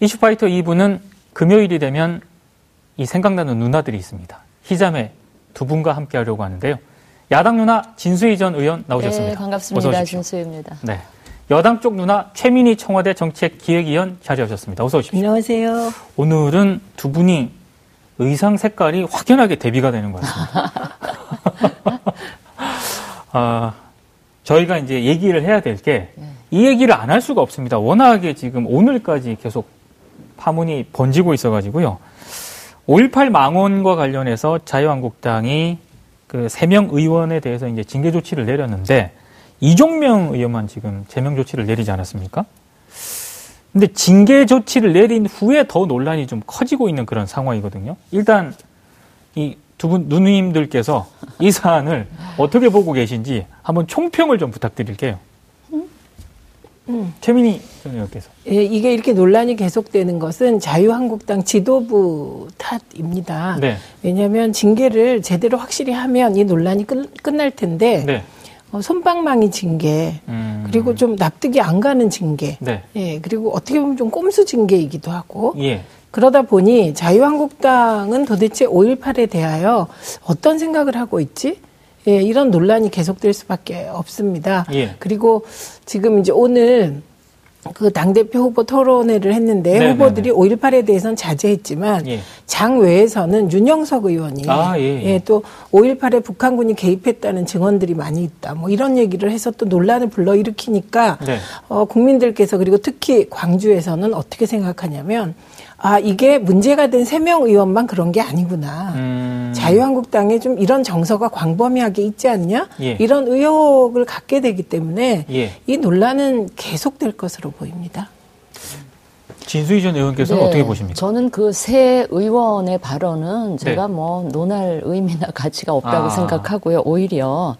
이슈파이터 2부는 금요일이 되면 이 생각나는 누나들이 있습니다. 희자매 두 분과 함께 하려고 하는데요. 야당 누나 진수희 전 의원 나오셨습니다. 네, 반갑습니다. 진수희입니다. 네. 여당 쪽 누나 최민희 청와대 정책기획위원 자리하셨습니다. 어서 오십시오. 안녕하세요. 오늘은 두 분이 의상 색깔이 확연하게 대비가 되는 것 같습니다. 아, 저희가 이제 얘기를 해야 될 게 이 얘기를 안 할 수가 없습니다. 워낙에 지금 오늘까지 계속 파문이 번지고 있어가지고요. 5.18 망원과 관련해서 자유한국당이 그세명 의원에 대해서 이제 징계 조치를 내렸는데 이종명 의원만 지금 제명 조치를 내리지 않았습니까? 근데 징계 조치를 내린 후에 더 논란이 좀 커지고 있는 그런 상황이거든요. 일단 이 두 분 누님들께서 이 사안을 어떻게 보고 계신지 한번 총평을 좀 부탁드릴게요. 음. 최민희 전 의원께서. 예, 이게 이렇게 논란이 계속되는 것은 자유한국당 지도부 탓입니다. 네. 왜냐하면 징계를 제대로 확실히 하면 이 논란이 끝, 끝날 텐데 네. 어, 손방망이 징계 음. 그리고 좀 납득이 안 가는 징계. 네. 예, 그리고 어떻게 보면 좀 꼼수 징계이기도 하고. 예. 그러다 보니 자유한국당은 도대체 5.18에 대하여 어떤 생각을 하고 있지? 예, 이런 논란이 계속될 수밖에 없습니다. 예. 그리고 지금 이제 오늘 그 당대표 후보 토론회를 했는데 네네네. 후보들이 5.18에 대해서는 자제했지만 예. 장 외에서는 윤영석 의원이 아, 예, 예. 예, 또 5.18에 북한군이 개입했다는 증언들이 많이 있다. 뭐 이런 얘기를 해서 또 논란을 불러일으키니까 네. 어, 국민들께서 그리고 특히 광주에서는 어떻게 생각하냐면 아, 이게 문제가 된 세 명 의원만 그런 게 아니구나. 음. 자유한국당에 좀 이런 정서가 광범위하게 있지 않냐? 예. 이런 의혹을 갖게 되기 때문에 예. 이 논란은 계속될 것으로 보입니다. 진수희 전 의원께서는 네, 어떻게 보십니까? 저는 그 새 의원의 발언은 제가 네. 뭐 논할 의미나 가치가 없다고 아. 생각하고요. 오히려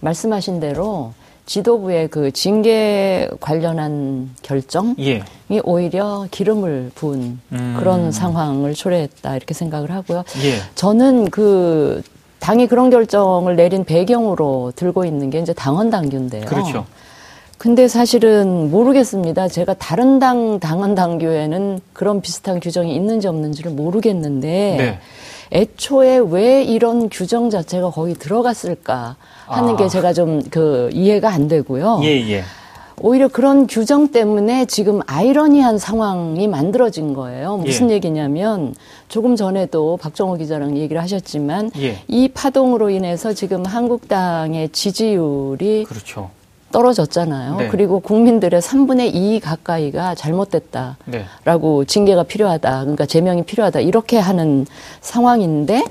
말씀하신 대로 지도부의 그 징계 관련한 결정이 예. 오히려 기름을 부은 음. 그런 상황을 초래했다 이렇게 생각을 하고요. 예. 저는 그 당이 그런 결정을 내린 배경으로 들고 있는 게 이제 당원 당규인데요. 그렇죠. 근데 사실은 모르겠습니다. 제가 다른 당 당원 당규에는 그런 비슷한 규정이 있는지 없는지를 모르겠는데 네. 애초에 왜 이런 규정 자체가 거기 들어갔을까 하는 아. 게 제가 좀 그 이해가 안 되고요. 예, 예. 오히려 그런 규정 때문에 지금 아이러니한 상황이 만들어진 거예요. 무슨 예. 얘기냐면 조금 전에도 박정호 기자랑 얘기를 하셨지만 예. 이 파동으로 인해서 지금 한국당의 지지율이 그렇죠. 떨어졌잖아요. 네. 그리고 국민들의 3분의 2 가까이가 잘못됐다라고 네. 징계가 필요하다. 그러니까 제명이 필요하다. 이렇게 하는 상황인데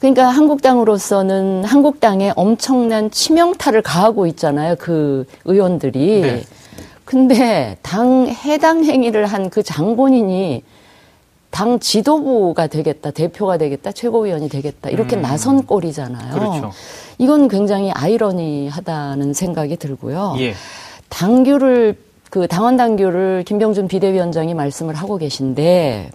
그러니까 한국당으로서는 한국당에 엄청난 치명타를 가하고 있잖아요. 그 의원들이. 네. 근데 당 해당 행위를 한 그 장본인이 당 지도부가 되겠다, 대표가 되겠다, 최고위원이 되겠다 이렇게 음. 나선 꼴이잖아요. 그렇죠. 이건 굉장히 아이러니하다는 생각이 들고요. 예. 당규를 그 당원 당규를 김병준 비대위원장이 말씀을 하고 계신데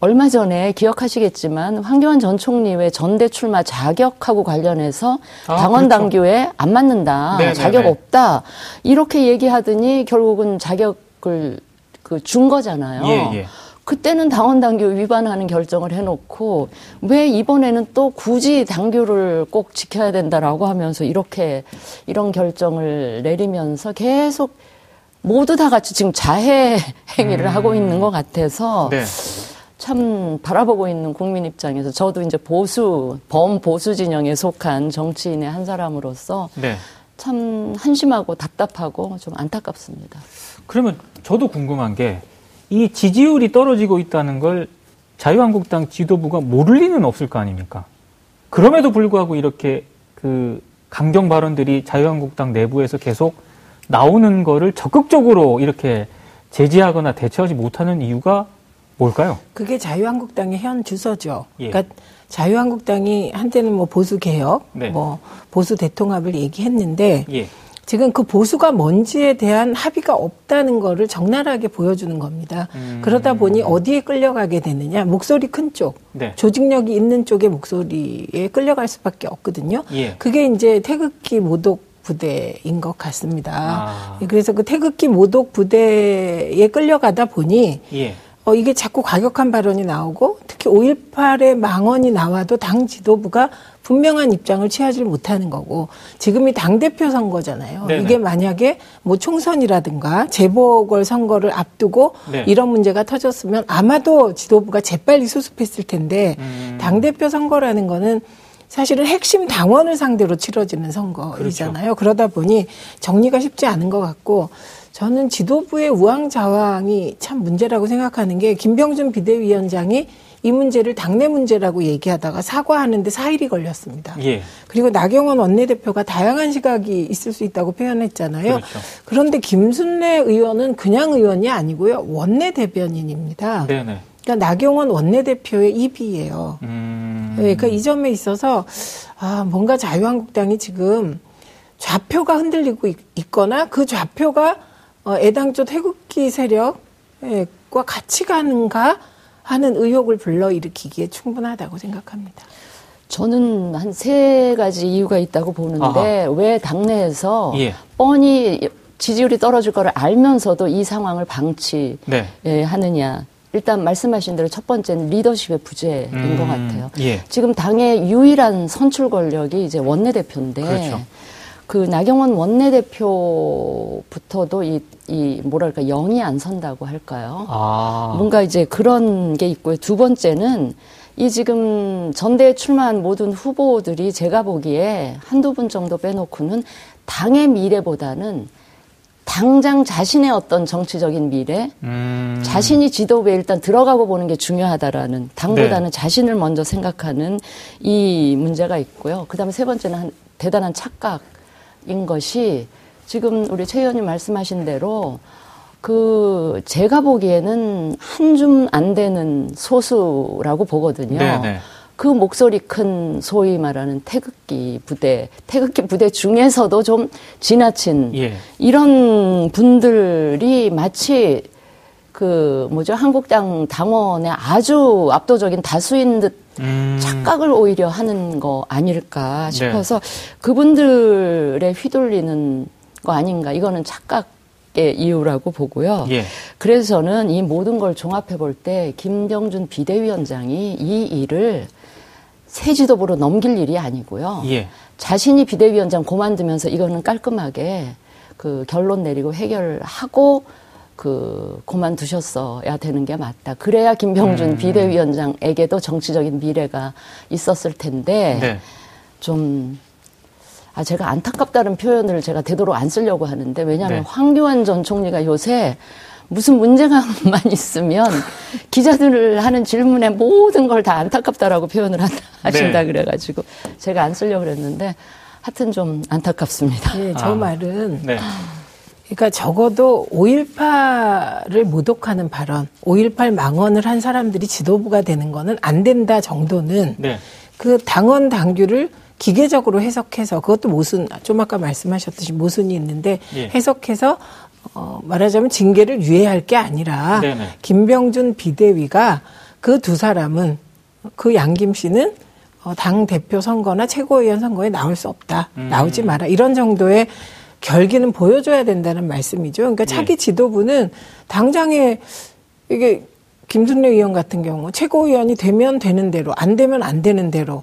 얼마 전에 기억하시겠지만 황교안 전 총리의 전대 출마 자격하고 관련해서 아, 당원 그렇죠. 당규에 안 맞는다, 네네네. 자격 없다 이렇게 얘기하더니 결국은 자격을 그 준 거잖아요. 예, 예. 그때는 당원 당규 위반하는 결정을 해놓고 왜 이번에는 또 굳이 당규를 꼭 지켜야 된다라고 하면서 이렇게 이런 결정을 내리면서 계속 모두 다 같이 지금 자해 행위를 음. 하고 있는 것 같아서 네. 참 바라보고 있는 국민 입장에서 저도 이제 보수 범 보수 진영에 속한 정치인의 한 사람으로서 네. 참 한심하고 답답하고 좀 안타깝습니다. 그러면 저도 궁금한 게 이 지지율이 떨어지고 있다는 걸 자유한국당 지도부가 모를 리는 없을 거 아닙니까? 그럼에도 불구하고 이렇게 그 강경 발언들이 자유한국당 내부에서 계속 나오는 거를 적극적으로 이렇게 제지하거나 대처하지 못하는 이유가 뭘까요? 그게 자유한국당의 현 주소죠. 예. 그러니까 자유한국당이 한때는 뭐 보수 개혁, 네. 뭐 보수 대통합을 얘기했는데 예. 지금 그 보수가 뭔지에 대한 합의가 없다는 거를 적나라하게 보여주는 겁니다. 음. 그러다 보니 어디에 끌려가게 되느냐? 목소리 큰 쪽, 네. 조직력이 있는 쪽의 목소리에 끌려갈 수밖에 없거든요. 예. 그게 이제 태극기 모독 부대인 것 같습니다. 아. 그래서 그 태극기 모독 부대에 끌려가다 보니 예. 어, 이게 자꾸 과격한 발언이 나오고 특히 5.18의 망언이 나와도 당 지도부가 분명한 입장을 취하지 못하는 거고 지금이 당대표 선거잖아요. 네네. 이게 만약에 뭐 총선이라든가 재보궐 선거를 앞두고 네. 이런 문제가 터졌으면 아마도 지도부가 재빨리 수습했을 텐데 음. 당대표 선거라는 거는 사실은 핵심 당원을 상대로 치러지는 선거이잖아요. 그렇죠. 그러다 보니 정리가 쉽지 않은 것 같고 저는 지도부의 우왕좌왕이 참 문제라고 생각하는 게 김병준 비대위원장이 이 문제를 당내 문제라고 얘기하다가 사과하는데 4일이 걸렸습니다. 예. 그리고 나경원 원내대표가 다양한 시각이 있을 수 있다고 표현했잖아요. 그렇죠. 그런데 김순례 의원은 그냥 의원이 아니고요. 원내대변인입니다. 네네. 그러니까 나경원 원내대표의 입이에요. 음... 네, 그러니까 이 점에 있어서 아, 뭔가 자유한국당이 지금 좌표가 흔들리고 있, 거나 그 좌표가 어, 애당초 태극기 세력과 같이 가는가 하는 의혹을 불러일으키기에 충분하다고 생각합니다. 저는 한 세 가지 이유가 있다고 보는데 아하. 왜 당내에서 예. 뻔히 지지율이 떨어질 거를 알면서도 이 상황을 방치하느냐. 네. 일단 말씀하신 대로 첫 번째는 리더십의 부재인 음, 것 같아요. 예. 지금 당의 유일한 선출 권력이 이제 원내대표인데 그렇죠. 그 나경원 원내대표부터도 이, 이 뭐랄까 영이 안 선다고 할까요? 아. 뭔가 이제 그런 게 있고요. 두 번째는 이 지금 전대에 출마한 모든 후보들이 제가 보기에 한두 분 정도 빼놓고는 당의 미래보다는 당장 자신의 어떤 정치적인 미래, 음. 자신이 지도부에 일단 들어가고 보는 게 중요하다라는 당보다는 네. 자신을 먼저 생각하는 이 문제가 있고요. 그 다음에 세 번째는 한 대단한 착각. 인 것이 지금 우리 최 의원님 말씀하신 대로 그 제가 보기에는 한 줌 안 되는 소수라고 보거든요. 네네. 네. 그 목소리 큰 소위 말하는 태극기 부대, 태극기 부대 중에서도 좀 지나친 예. 이런 분들이 마치 그 뭐죠 한국당 당원의 아주 압도적인 다수인 듯 음. 착각을 오히려 하는 거 아닐까 네. 싶어서 네. 그분들의 휘둘리는 거 아닌가 이거는 착각 의 이유라고 보고요. 예. 그래서 저는 이 모든 걸 종합해 볼 때 김병준 비대위원장이 이 일을 새 지도부로 넘길 일이 아니고요. 예. 자신이 비대위원장 고만두면서 이거는 깔끔하게 그 결론 내리고 해결하고 그 그만두셨어야 되는 게 맞다. 그래야 김병준 음. 비대위원장에게도 정치적인 미래가 있었을 텐데 네. 좀 아, 제가 안타깝다는 표현을 제가 되도록 안 쓰려고 하는데, 왜냐하면 네. 황교안 전 총리가 요새 무슨 문제가만 있으면 기자들을 하는 질문에 모든 걸 다 안타깝다라고 표현을 하신다 네. 그래가지고 제가 안 쓰려고 그랬는데, 하여튼 좀 안타깝습니다. 네, 저 아. 말은. 네. 그러니까 적어도 5.18을 모독하는 발언, 5.18 망언을 한 사람들이 지도부가 되는 거는 안 된다 정도는 네. 그 당원 당규를 기계적으로 해석해서 그것도 모순, 좀 아까 말씀하셨듯이 모순이 있는데 예. 해석해서 어, 말하자면 징계를 유예할 게 아니라 네네. 김병준 비대위가 그 두 사람은 그 양김 씨는 어, 당 대표 선거나 최고위원 선거에 나올 수 없다. 음. 나오지 마라. 이런 정도의 결기는 보여줘야 된다는 말씀이죠. 그러니까 차기 예. 지도부는 당장에 이게 김순례 의원 같은 경우 최고위원이 되면 되는 대로 안 되면 안 되는 대로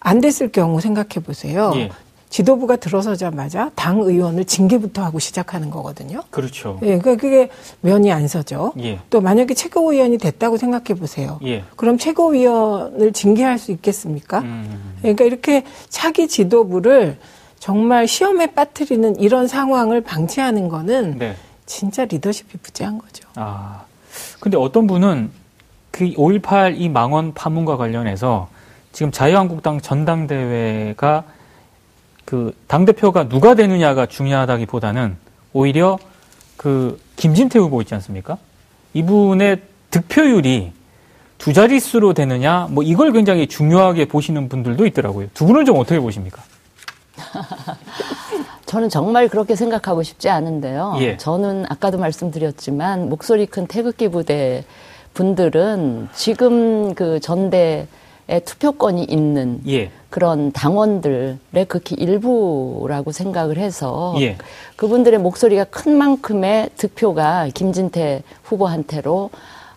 안 됐을 경우 생각해 보세요. 예. 지도부가 들어서자마자 당 의원을 징계부터 하고 시작하는 거거든요. 그렇죠. 예, 그러니까 그게 면이 안 서죠. 예. 또 만약에 최고위원이 됐다고 생각해 보세요. 예. 그럼 최고위원을 징계할 수 있겠습니까? 음. 그러니까 이렇게 차기 지도부를 정말 시험에 빠뜨리는 이런 상황을 방치하는 거는 네. 진짜 리더십이 부재한 거죠. 아. 근데 어떤 분은 그 5.18 이 망원 파문과 관련해서 지금 자유한국당 전당대회가 그 당대표가 누가 되느냐가 중요하다기보다는 오히려 그 김진태 후보 있지 않습니까? 이분의 득표율이 두 자릿수로 되느냐, 뭐 이걸 굉장히 중요하게 보시는 분들도 있더라고요. 두 분은 좀 어떻게 보십니까? 저는 정말 그렇게 생각하고 싶지 않은데요. 예. 저는 아까도 말씀드렸지만 목소리 큰 태극기 부대 분들은 지금 그 전대에 투표권이 있는 예. 그런 당원들의 극히 일부라고 생각을 해서 예. 그분들의 목소리가 큰 만큼의 득표가 김진태 후보한테로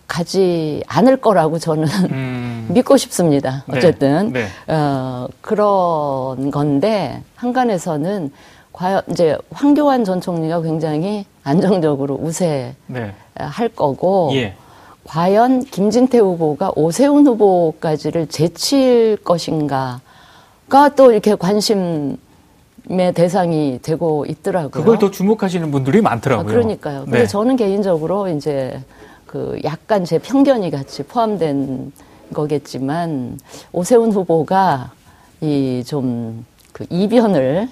가지 않을 거라고 저는 음. 믿고 싶습니다. 네. 어쨌든 네. 네. 어, 그런 건데 한간에서는 과연 이제 황교안 전 총리가 굉장히 안정적으로 우세할 네. 거고 예. 과연 김진태 후보가 오세훈 후보까지를 제칠 것인가가 또 이렇게 관심 의 대상이 되고 있더라고요. 그걸 더 주목하시는 분들이 많더라고요. 아, 그러니까요. 근데 네. 저는 개인적으로 이제 그 약간 제 편견이 같이 포함된 거겠지만 오세훈 후보가 이 좀 그 이변을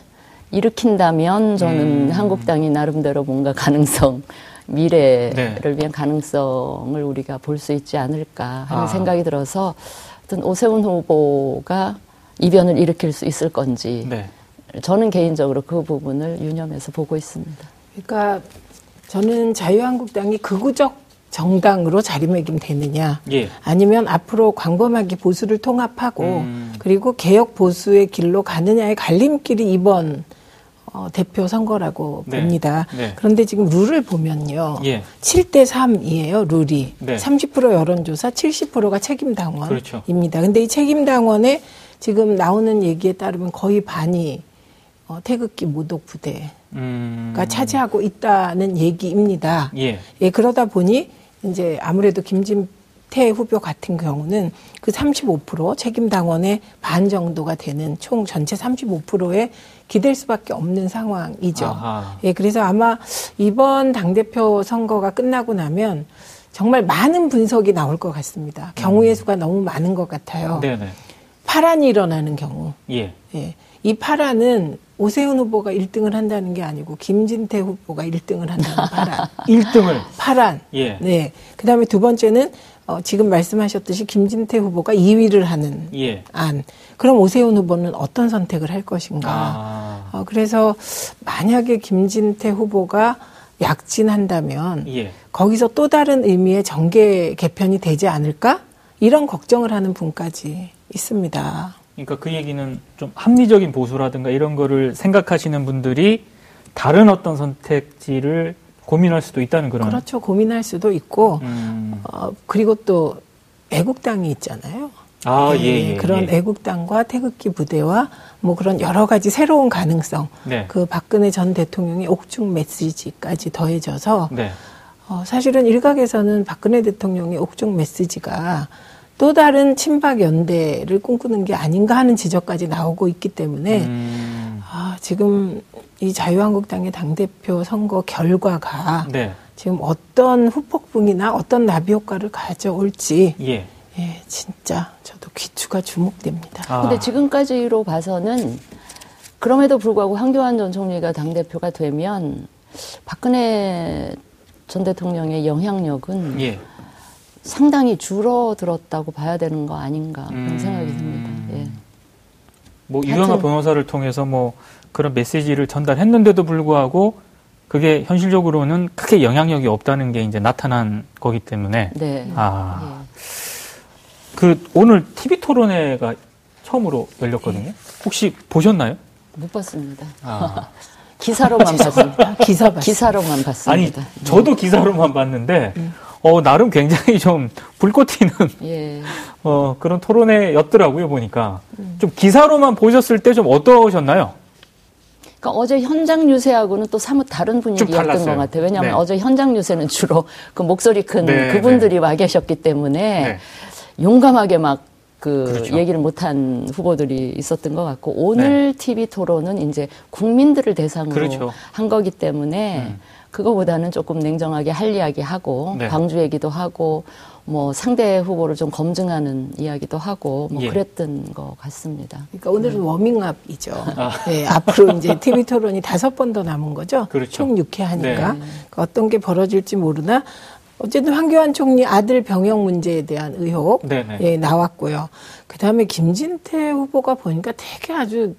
일으킨다면 저는 음. 한국당이 나름대로 뭔가 가능성 미래를 네. 위한 가능성을 우리가 볼 수 있지 않을까 하는 아. 생각이 들어서 어떤 오세훈 후보가 이변을 일으킬 수 있을 건지 네. 저는 개인적으로 그 부분을 유념해서 보고 있습니다. 그러니까 저는 자유한국당이 극우적 정당으로 자리매김 되느냐 예. 아니면 앞으로 광범하게 보수를 통합하고 음. 그리고 개혁 보수의 길로 가느냐의 갈림길이 이번 어, 대표 선거라고 네. 봅니다. 네. 그런데 지금 룰을 보면요. 예. 7대 3이에요, 룰이. 네. 30% 여론조사, 70%가 책임당원입니다. 그렇죠. 근데 이 책임당원에 지금 나오는 얘기에 따르면 거의 반이 어, 태극기 모독 부대가 음. 차지하고 있다는 얘기입니다. 예. 예, 그러다 보니 이제 아무래도 김진태 후보 같은 경우는 그 35% 책임 당원의 반 정도가 되는 총 전체 35%에 기댈 수밖에 없는 상황이죠. 아하. 예, 그래서 아마 이번 당대표 선거가 끝나고 나면 정말 많은 분석이 나올 것 같습니다. 경우의 음. 수가 너무 많은 것 같아요. 네네. 파란이 일어나는 경우. 예. 예. 이 파란은 오세훈 후보가 1등을 한다는 게 아니고 김진태 후보가 1등을 한다는 파란. 1등을 파란. 예. 네. 그다음에 두 번째는 어, 지금 말씀하셨듯이 김진태 후보가 2위를 하는 예. 안. 그럼 오세훈 후보는 어떤 선택을 할 것인가? 아. 어, 그래서 만약에 김진태 후보가 약진한다면 예. 거기서 또 다른 의미의 정계 개편이 되지 않을까? 이런 걱정을 하는 분까지 있습니다. 그러니까 그 얘기는 좀 합리적인 보수라든가 이런 거를 생각하시는 분들이 다른 어떤 선택지를 고민할 수도 있다는 그런. 그렇죠. 고민할 수도 있고, 음. 어, 그리고 또 애국당이 있잖아요. 아, 네, 예, 예, 그런 예. 애국당과 태극기 부대와 뭐 그런 여러 가지 새로운 가능성, 네. 그 박근혜 전 대통령의 옥중 메시지까지 더해져서 네. 어, 사실은 일각에서는 박근혜 대통령의 옥중 메시지가 또 다른 친박 연대를 꿈꾸는 게 아닌가 하는 지적까지 나오고 있기 때문에 음. 아, 지금 이 자유한국당의 당대표 선거 결과가 네. 지금 어떤 후폭풍이나 어떤 나비 효과를 가져올지 예. 예, 진짜 저도 귀추가 주목됩니다. 아. 근데 지금까지로 봐서는 그럼에도 불구하고 황교안 전 총리가 당대표가 되면 박근혜 전 대통령의 영향력은 예. 상당히 줄어들었다고 봐야 되는 거 아닌가 그런 음. 생각이 듭니다. 예. 뭐 유영아 변호사를 통해서 뭐 그런 메시지를 전달했는데도 불구하고 그게 현실적으로는 크게 영향력이 없다는 게 이제 나타난 거기 때문에 네. 아. 예. 그 오늘 TV 토론회가 처음으로 열렸거든요. 예. 혹시 보셨나요? 못 봤습니다. 아. 기사로만 봤습니다. 기사 기사로만 봤습니다. 아니, 저도 기사로만 봤는데 음. 어, 나름 굉장히 좀 불꽃 튀는 예. 어, 그런 토론회였더라고요, 보니까. 음. 좀 기사로만 보셨을 때 좀 어떠셨나요? 그러니까 어제 현장 유세하고는 또 사뭇 다른 분위기였던 것 같아요. 왜냐하면 네. 어제 현장 유세는 주로 그 목소리 큰 네, 그분들이 네. 와 계셨기 때문에 네. 용감하게 막그 그렇죠. 얘기를 못한 후보들이 있었던 것 같고 오늘 네. TV 토론은 이제 국민들을 대상으로 그렇죠. 한 거기 때문에 음. 그거보다는 조금 냉정하게 할 이야기 하고 네. 광주 얘기도 하고 뭐 상대 후보를 좀 검증하는 이야기도 하고 뭐 예. 그랬던 것 같습니다. 그러니까 오늘은 네. 워밍업이죠. 아. 네, 앞으로 이제 TV 토론이 다섯 번 더 남은 거죠. 그렇죠. 총 6회 하니까 네. 그러니까 어떤 게 벌어질지 모르나 어쨌든 황교안 총리 아들 병역 문제에 대한 의혹 네, 네. 예, 나왔고요. 그다음에 김진태 후보가 보니까 되게 아주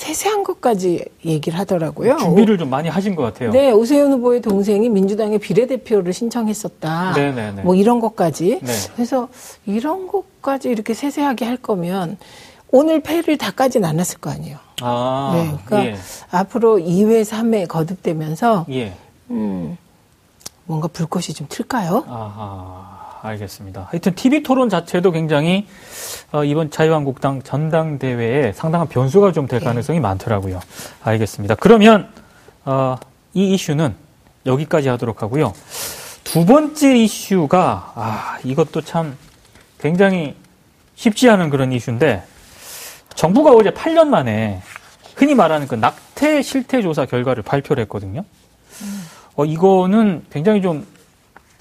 세세한 것까지 얘기를 하더라고요. 준비를 좀 많이 하신 것 같아요. 네, 오세훈 후보의 동생이 민주당의 비례대표를 신청했었다. 네네네. 네, 네. 뭐 이런 것까지. 네. 그래서 이런 것까지 이렇게 세세하게 할 거면 오늘 패를 다 까진 않았을 거 아니에요. 아, 네, 그러니까 예. 앞으로 2회, 3회 거듭되면서 예. 음, 뭔가 불꽃이 좀 틀까요? 아하, 알겠습니다. 하여튼 TV 토론 자체도 굉장히 어, 이번 자유한국당 전당대회에 상당한 변수가 좀될 네. 가능성이 예. 많더라고요. 알겠습니다. 그러면 어, 이 이슈는 여기까지 하도록 하고요. 두 번째 이슈가 아, 이것도 참 굉장히 쉽지 않은 그런 이슈인데 정부가 어제 8년 만에 흔히 말하는 그 낙태 실태 조사 결과를 발표를 했거든요. 어, 이거는 굉장히 좀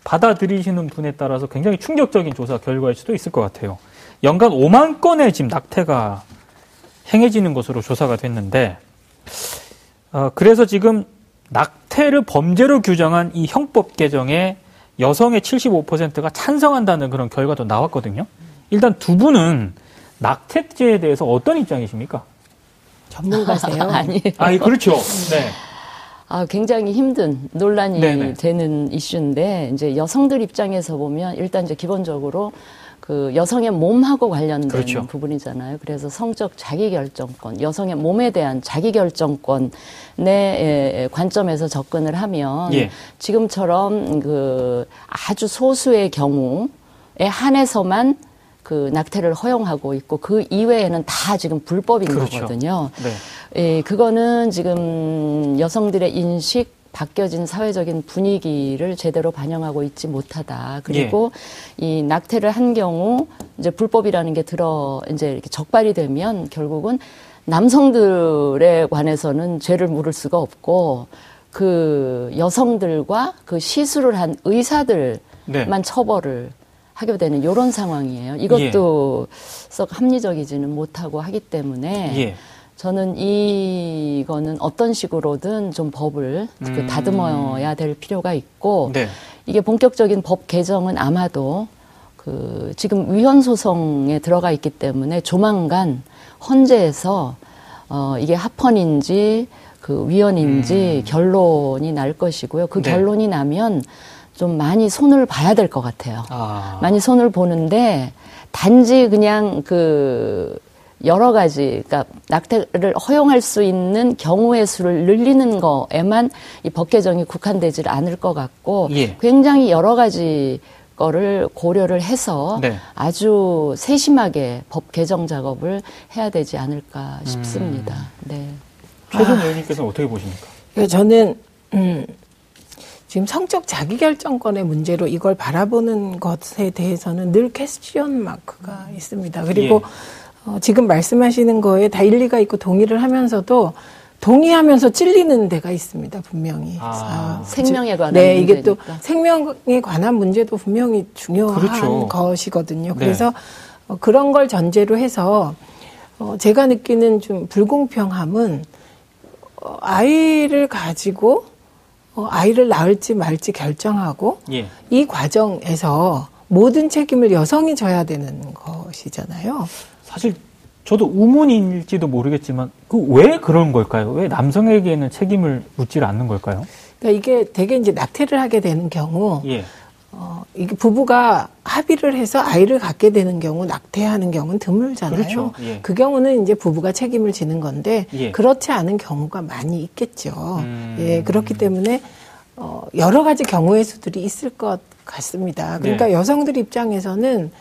받아들이시는 분에 따라서 굉장히 충격적인 조사 결과일 수도 있을 것 같아요. 연간 5만 건의 지금 낙태가 행해지는 것으로 조사가 됐는데, 어, 그래서 지금 낙태를 범죄로 규정한 이 형법 개정에 여성의 75%가 찬성한다는 그런 결과도 나왔거든요. 일단 두 분은 낙태죄에 대해서 어떤 입장이십니까? 전문가세요? 아니. 아, 그렇죠. 네. 아, 굉장히 힘든 논란이 네네. 되는 이슈인데 이제 여성들 입장에서 보면 일단 이제 기본적으로 그 여성의 몸하고 관련된 그렇죠. 부분이잖아요. 그래서 성적 자기결정권, 여성의 몸에 대한 자기결정권의 관점에서 접근을 하면 예. 지금처럼 그 아주 소수의 경우에 한해서만 그 낙태를 허용하고 있고 그 이외에는 다 지금 불법인 그렇죠. 거거든요. 네. 예, 그거는 지금 여성들의 인식 바뀌어진 사회적인 분위기를 제대로 반영하고 있지 못하다. 그리고 예. 이 낙태를 한 경우 이제 불법이라는 게 들어 이제 이렇게 적발이 되면 결국은 남성들에 관해서는 죄를 물을 수가 없고 그 여성들과 그 시술을 한 의사들만 네. 처벌을 하게 되는 이런 상황이에요. 이것도 예. 썩 합리적이지는 못하고 하기 때문에 예. 저는 이거는 어떤 식으로든 좀 법을 그 음. 그 다듬어야 될 필요가 있고 네. 이게 본격적인 법 개정은 아마도 그 지금 위헌 소송에 들어가 있기 때문에 조만간 헌재에서 어 이게 합헌인지 그 위헌인지 음. 결론이 날 것이고요. 그 네. 결론이 나면 좀 많이 손을 봐야 될 것 같아요. 아. 많이 손을 보는데 단지 그냥 그 여러 가지, 그러니까 낙태를 허용할 수 있는 경우의 수를 늘리는 거에만 이 법 개정이 국한되지 않을 것 같고 예. 굉장히 여러 가지 거를 고려를 해서 네. 아주 세심하게 법 개정 작업을 해야 되지 않을까 싶습니다. 음. 네. 최종 의원님께서는 어떻게 보십니까? 예, 저는 음, 지금 성적 자기결정권의 문제로 이걸 바라보는 것에 대해서는 늘 퀘스천 마크가 있습니다. 그리고 예. 어, 지금 말씀하시는 거에 다 일리가 있고 동의를 하면서도 동의하면서 찔리는 데가 있습니다, 분명히. 아, 아, 생명에 관한 네, 문제니까. 이게 또 생명에 관한 문제도 분명히 중요한 그렇죠. 것이거든요. 네. 그래서 어, 그런 걸 전제로 해서 어, 제가 느끼는 좀 불공평함은 어, 아이를 가지고 어, 아이를 낳을지 말지 결정하고 예. 이 과정에서 모든 책임을 여성이 져야 되는 것이잖아요. 사실 저도 우문일지도 모르겠지만 그 왜 그런 걸까요? 왜 남성에게는 책임을 묻지 않는 걸까요? 그러니까 이게 되게 이제 낙태를 하게 되는 경우 예. 어, 이게 부부가 합의를 해서 아이를 갖게 되는 경우 낙태하는 경우는 드물잖아요. 그렇죠. 예. 그 경우는 이제 부부가 책임을 지는 건데 예. 그렇지 않은 경우가 많이 있겠죠. 음. 예, 그렇기 때문에 어, 여러 가지 경우의 수들이 있을 것 같습니다. 그러니까 네. 여성들 입장에서는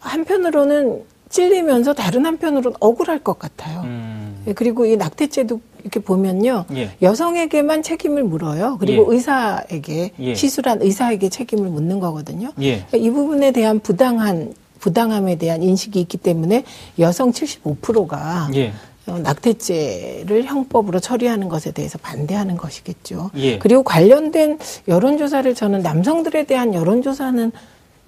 한편으로는 찔리면서 다른 한편으로는 억울할 것 같아요. 음. 예, 그리고 이 낙태죄도 이렇게 보면요. 예. 여성에게만 책임을 물어요. 그리고 예. 의사에게 예. 시술한 의사에게 책임을 묻는 거거든요. 예. 그러니까 이 부분에 대한 부당한 부당함에 대한 인식이 있기 때문에 여성 75%가 예. 어, 낙태죄를 형법으로 처리하는 것에 대해서 반대하는 것이겠죠. 예. 그리고 관련된 여론조사를 저는 남성들에 대한 여론조사는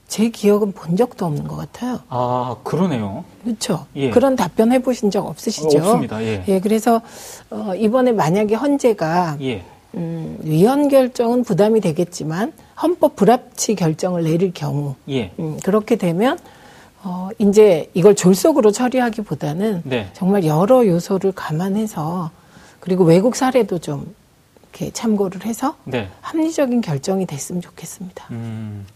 제 기억은 본 적도 없는 것 같아요. 아, 그러네요. 그렇죠. 예. 그런 답변 해보신 적 없으시죠? 없습니다. 예. 예 그래서 어, 이번에 만약에 헌재가 예. 음, 위헌 결정은 부담이 되겠지만 헌법 불합치 결정을 내릴 경우 예. 음, 그렇게 되면 어, 이제 이걸 졸속으로 처리하기보다는 네. 정말 여러 요소를 감안해서 그리고 외국 사례도 좀 이렇게 참고를 해서 네. 합리적인 결정이 됐으면 좋겠습니다. 음.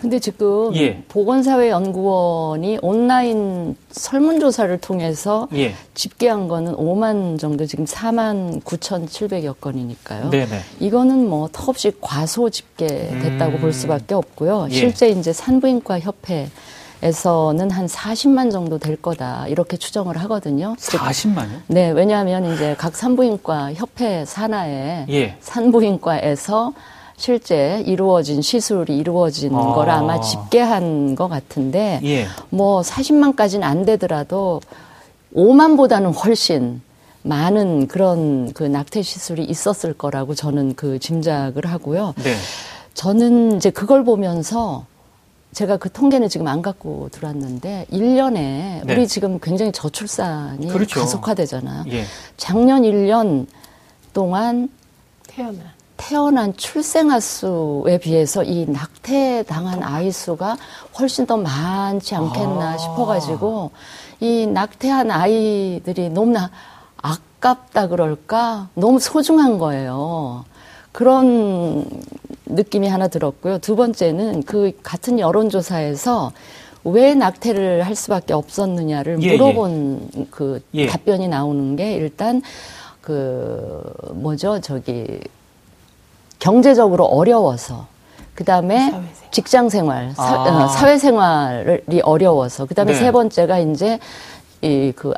근데 지금 예. 보건사회연구원이 온라인 설문조사를 통해서 예. 집계한 거는 5만 정도 지금 4만 9,700여 건이니까요. 네네. 이거는 뭐 턱없이 과소 집계됐다고 음. 볼 수밖에 없고요. 예. 실제 이제 산부인과 협회 에서는 한 40만 정도 될 거다 이렇게 추정을 하거든요. 40만요? 네, 왜냐하면 이제 각 산부인과 협회 산하에 예. 산부인과에서 실제 이루어진 시술이 이루어진 아. 걸 아마 집계한 것 같은데 예. 뭐 40만까지는 안 되더라도 5만보다는 훨씬 많은 그런 그 낙태 시술이 있었을 거라고 저는 그 짐작을 하고요. 네. 저는 이제 그걸 보면서 제가 그 통계는 지금 안 갖고 들어왔는데 1년에 네. 우리 지금 굉장히 저출산이 그렇죠. 가속화되잖아요. 예. 작년 1년 동안 태어난 태어난 출생아 수에 비해서 이 낙태 당한 아이 수가 훨씬 더 많지 않겠나 아. 싶어가지고 이 낙태한 아이들이 너무나 아깝다 그럴까 너무 소중한 거예요. 그런 느낌이 하나 들었고요. 두 번째는 그 같은 여론조사에서 왜 낙태를 할 수밖에 없었느냐를 예, 예. 물어본 예. 그 예. 답변이 나오는 게 일단 그 뭐죠 저기 경제적으로 어려워서 그 다음에 직장 생활, 사, 아. 어, 사회 생활이 어려워서 그 다음에 네. 세 번째가 이제 이 그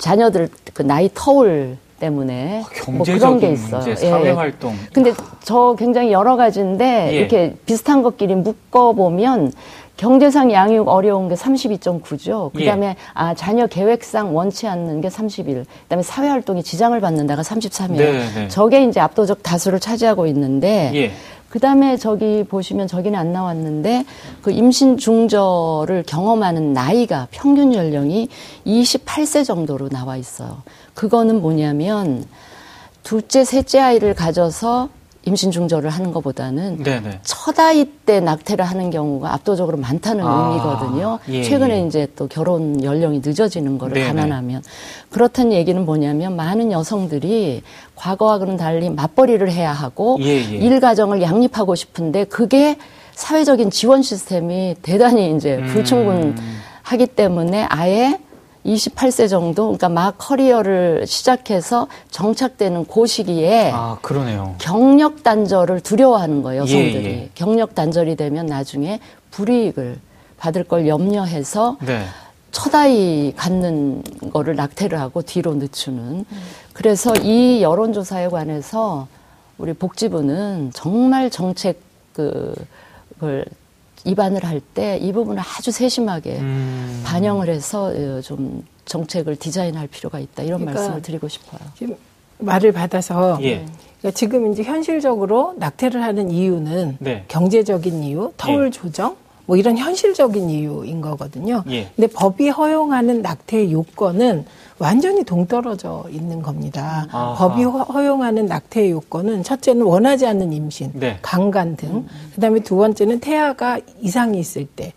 자녀들 그 나이 터울 때문에 어, 뭐 그런 게 있어요. 문제, 사회 활동. 예. 근데 저 굉장히 여러 가지인데 예. 이렇게 비슷한 것끼리 묶어 보면 경제상 양육 어려운 게 32.9죠. 그다음에 예. 아 자녀 계획상 원치 않는 게 31. 그다음에 사회 활동에 지장을 받는다가 33이에요. 네, 네. 저게 이제 압도적 다수를 차지하고 있는데 예. 그다음에 저기 보시면 저기는 안 나왔는데 그 임신 중절을 경험하는 나이가 평균 연령이 28세 정도로 나와 있어요. 그거는 뭐냐면 둘째, 셋째 아이를 가져서 임신 중절을 하는 것보다는 네네. 첫 아이 때 낙태를 하는 경우가 압도적으로 많다는 아, 의미거든요. 예, 최근에 예. 이제 또 결혼 연령이 늦어지는 거를 네네. 감안하면 그렇다는 얘기는 뭐냐면 많은 여성들이 과거와는 달리 맞벌이를 해야 하고 예, 예. 일 가정을 양립하고 싶은데 그게 사회적인 지원 시스템이 대단히 이제 음. 불충분하기 때문에 아예 28세 정도, 그러니까 막 커리어를 시작해서 정착되는 그 시기에 아. 경력 단절을 두려워하는 거예요, 여성들이. 예, 예. 경력 단절이 되면 나중에 불이익을 받을 걸 염려해서 네. 첫 아이 갖는 거를 낙태를 하고 뒤로 늦추는. 그래서 이 여론조사에 관해서 우리 복지부는 정말 정책 그, 그걸 입안을 할 때 이 부분을 아주 세심하게 음. 반영을 해서 어, 좀 정책을 디자인할 필요가 있다 이런 그러니까 말씀을 드리고 싶어요. 지금 말을 받아서 예. 그러니까 지금 이제 현실적으로 낙태를 하는 이유는 네. 경제적인 이유, 터울 예. 조정, 뭐 이런 현실적인 이유인 거거든요. 예. 근데 법이 허용하는 낙태 요건은 완전히 동떨어져 있는 겁니다. 아하. 법이 허용하는 낙태 요건은 첫째는 원하지 않는 임신, 네. 강간 등, 음. 그다음에 두 번째는 태아가 이상이 있을 때,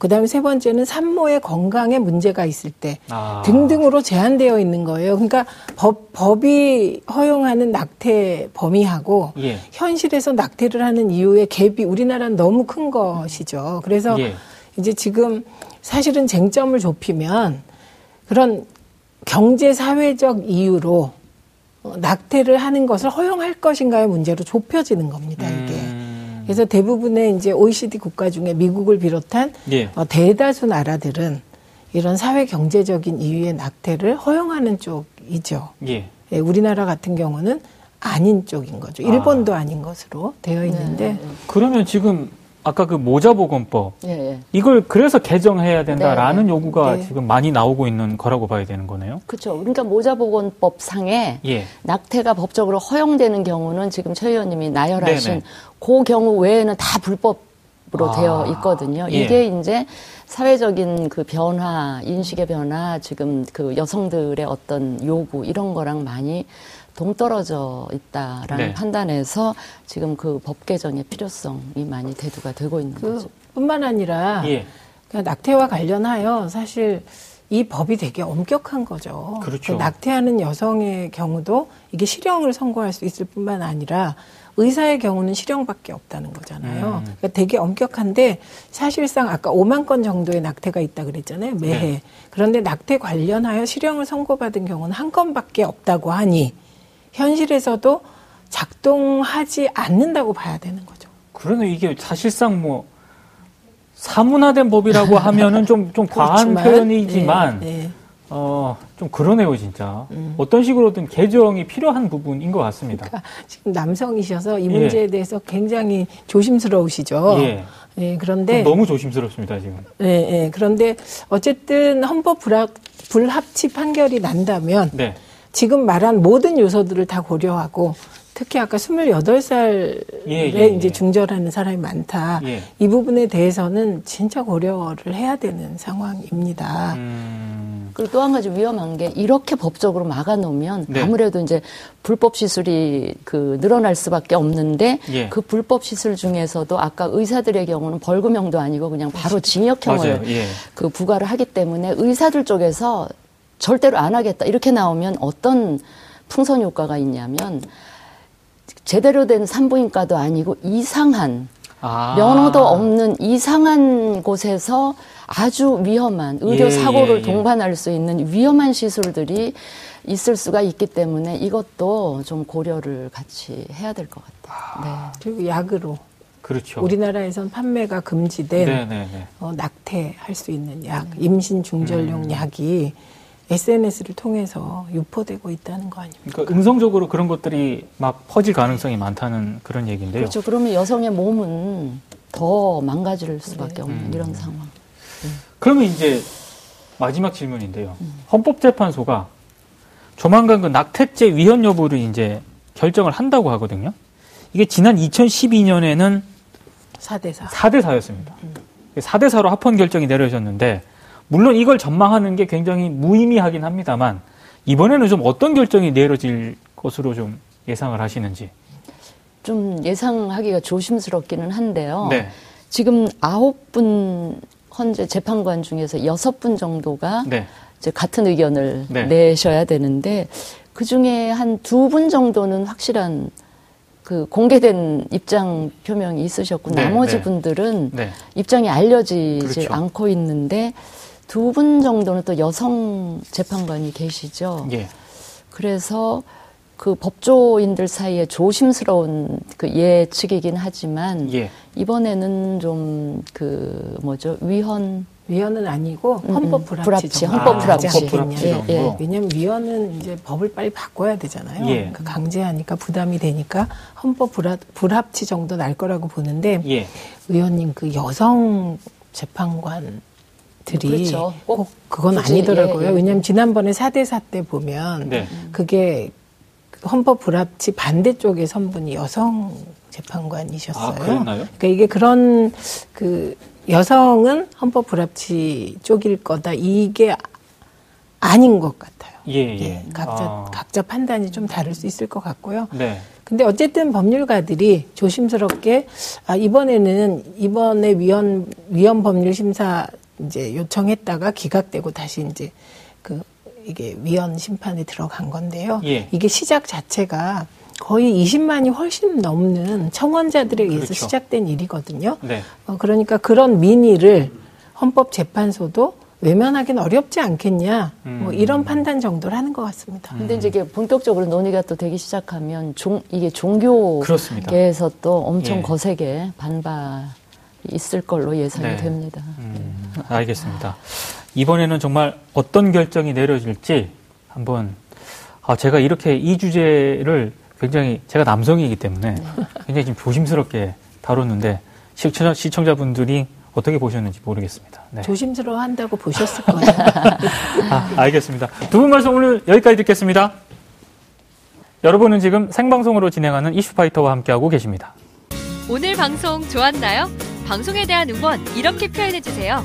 그다음에 세 번째는 산모의 건강에 문제가 있을 때 아. 등등으로 제한되어 있는 거예요. 그러니까 법 법이 허용하는 낙태 범위하고 예. 현실에서 낙태를 하는 이유의 갭이 우리나라는 너무 큰 것이죠. 그래서 예. 이제 지금 사실은 쟁점을 좁히면 그런 경제 사회적 이유로 어, 낙태를 하는 것을 허용할 것인가의 문제로 좁혀지는 겁니다. 이게. 음. 그래서 대부분의 이제 OECD 국가 중에 미국을 비롯한 예. 어, 대다수 나라들은 이런 사회 경제적인 이유의 낙태를 허용하는 쪽이죠. 예. 예, 우리나라 같은 경우는 아닌 쪽인 거죠. 일본도 아. 닌 것으로 되어 있는데. 네. 그러면 지금 아까 그 모자 보건법 예, 예. 이걸 그래서 개정해야 된다라는 네, 요구가 네. 지금 많이 나오고 있는 거라고 봐야 되는 거네요. 그렇죠. 그러니까 모자 보건법 상에 예. 낙태가 법적으로 허용되는 경우는 지금 최 의원님이 나열하신 네네. 그 경우 외에는 다 불법으로 아, 되어 있거든요. 예. 이게 이제 사회적인 그 변화, 인식의 변화, 지금 그 여성들의 어떤 요구 이런 거랑 많이 동떨어져 있다라는 네. 판단에서 지금 그 법 개정의 필요성이 많이 대두가 되고 있는 그 거죠. 뿐만 아니라 예. 낙태와 관련하여 사실 이 법이 되게 엄격한 거죠. 그렇죠. 그러니까 낙태하는 여성의 경우도 이게 실형을 선고할 수 있을 뿐만 아니라 의사의 경우는 실형밖에 없다는 거잖아요. 음. 그러니까 되게 엄격한데 사실상 아까 5만 건 정도의 낙태가 있다 그랬잖아요. 매해. 네. 그런데 낙태 관련하여 실형을 선고받은 경우는 한 건밖에 없다고 하니 현실에서도 작동하지 않는다고 봐야 되는 거죠. 그러네 이게 사실상 뭐 사문화된 법이라고 하면은 좀, 좀 과한 표현이지만, 네, 네. 어, 좀 그러네요, 진짜. 음. 어떤 식으로든 개정이 필요한 부분인 것 같습니다. 그러니까 지금 남성이셔서 이 문제에 예. 대해서 굉장히 조심스러우시죠. 예. 예, 그런데. 너무 조심스럽습니다, 지금. 예, 예. 그런데 어쨌든 헌법 불합, 불합치 판결이 난다면. 네. 지금 말한 모든 요소들을 다 고려하고 특히 아까 28살에 예, 예, 예, 이제 중절하는 사람이 많다. 예. 이 부분에 대해서는 진짜 고려를 해야 되는 상황입니다. 음. 그리고 또 한 가지 위험한 게 이렇게 법적으로 막아놓으면 네. 아무래도 이제 불법 시술이 그 늘어날 수밖에 없는데 예. 그 불법 시술 중에서도 아까 의사들의 경우는 벌금형도 아니고 그냥 바로 징역형을 예. 그 부과를 하기 때문에 의사들 쪽에서 절대로 안 하겠다 이렇게 나오면 어떤 풍선 효과가 있냐면 제대로 된 산부인과도 아니고 이상한 아. 면허도 없는 이상한 곳에서 아주 위험한 의료 예, 사고를 예, 예. 동반할 수 있는 위험한 시술들이 있을 수가 있기 때문에 이것도 좀 고려를 같이 해야 될 것 같아요. 아. 네. 그리고 약으로. 그렇죠. 우리나라에선 판매가 금지된 네, 네, 네. 어, 낙태할 수 있는 약, 임신 중절용 음. 약이 SNS를 통해서 유포되고 있다는 거 아닙니까? 그러니까 음성적으로 그런 것들이 막 퍼질 가능성이 많다는 그런 얘기인데요. 그렇죠. 그러면 여성의 몸은 더 망가질 수밖에 네. 없는 음. 이런 상황. 음. 그러면 이제 마지막 질문인데요. 음. 헌법재판소가 조만간 그 낙태죄 위헌 여부를 이제 결정을 한다고 하거든요. 이게 지난 2012년에는 4대4. 4대4였습니다. 4대4로 합헌 결정이 내려졌는데 물론 이걸 전망하는 게 굉장히 무의미하긴 합니다만 이번에는 좀 어떤 결정이 내려질 것으로 좀 예상을 하시는지. 좀 예상하기가 조심스럽기는 한데요. 네. 지금 아홉 분 현재 재판관 중에서 여섯 분 정도가 네. 이제 같은 의견을 네. 내셔야 되는데 그 중에 한 두 분 정도는 확실한 그 공개된 입장 표명이 있으셨고 네, 나머지 네. 분들은 네. 입장이 알려지지 그렇죠. 않고 있는데 두 분 정도는 또 여성 재판관이 계시죠. 예. 그래서 그 법조인들 사이에 조심스러운 그 예측이긴 하지만 예. 이번에는 좀 그 뭐죠 위헌 위헌은 아니고 음, 음. 헌법 불합치, 불합치 헌법 불합치. 아, 불합치. 예, 예. 왜냐하면 위헌은 이제 법을 빨리 바꿔야 되잖아요. 예. 그러니까 강제하니까 부담이 되니까 헌법 불합, 불합치 정도 날 거라고 보는데 예. 의원님 그 여성 재판관 들이 그렇죠. 꼭 그건 굳이, 아니더라고요. 예, 예. 왜냐하면 지난번에 4대 4 때 보면 네. 그게 헌법 불합치 반대쪽의 선분이 여성 재판관이셨어요. 아, 그러니까 이게 그런 그 여성은 헌법 불합치 쪽일 거다. 이게 아닌 것 같아요. 예, 예. 예 각자 아. 각자 판단이 좀 다를 수 있을 것 같고요. 네. 근데 어쨌든 법률가들이 조심스럽게 아 이번에는 이번에 위헌 위헌 법률 심사 이제 요청했다가 기각되고 다시 이제 그 이게 위헌 심판에 들어간 건데요. 예. 이게 시작 자체가 거의 20만이 훨씬 넘는 청원자들에 의해서 그렇죠. 시작된 일이거든요. 네. 어, 그러니까 그런 민의를 헌법재판소도 외면하기는 어렵지 않겠냐. 뭐 음. 뭐 이런 판단 정도를 하는 것 같습니다. 근데 이제 이게 본격적으로 논의가 또 되기 시작하면 종, 이게 종교계에서 또 엄청 예. 거세게 반발 있을 걸로 예상이 네. 됩니다. 음, 알겠습니다. 이번에는 정말 어떤 결정이 내려질지 한번 아, 제가 이렇게 이 주제를 굉장히 제가 남성이기 때문에 네. 굉장히 좀 조심스럽게 다뤘는데 시청자, 시청자분들이 어떻게 보셨는지 모르겠습니다. 네. 조심스러워 한다고 보셨을 거예요. 아, 알겠습니다. 두 분 말씀 오늘 여기까지 듣겠습니다. 여러분은 지금 생방송으로 진행하는 이슈파이터와 함께하고 계십니다. 오늘 방송 좋았나요? 방송에 대한 응원 이렇게 표현해주세요.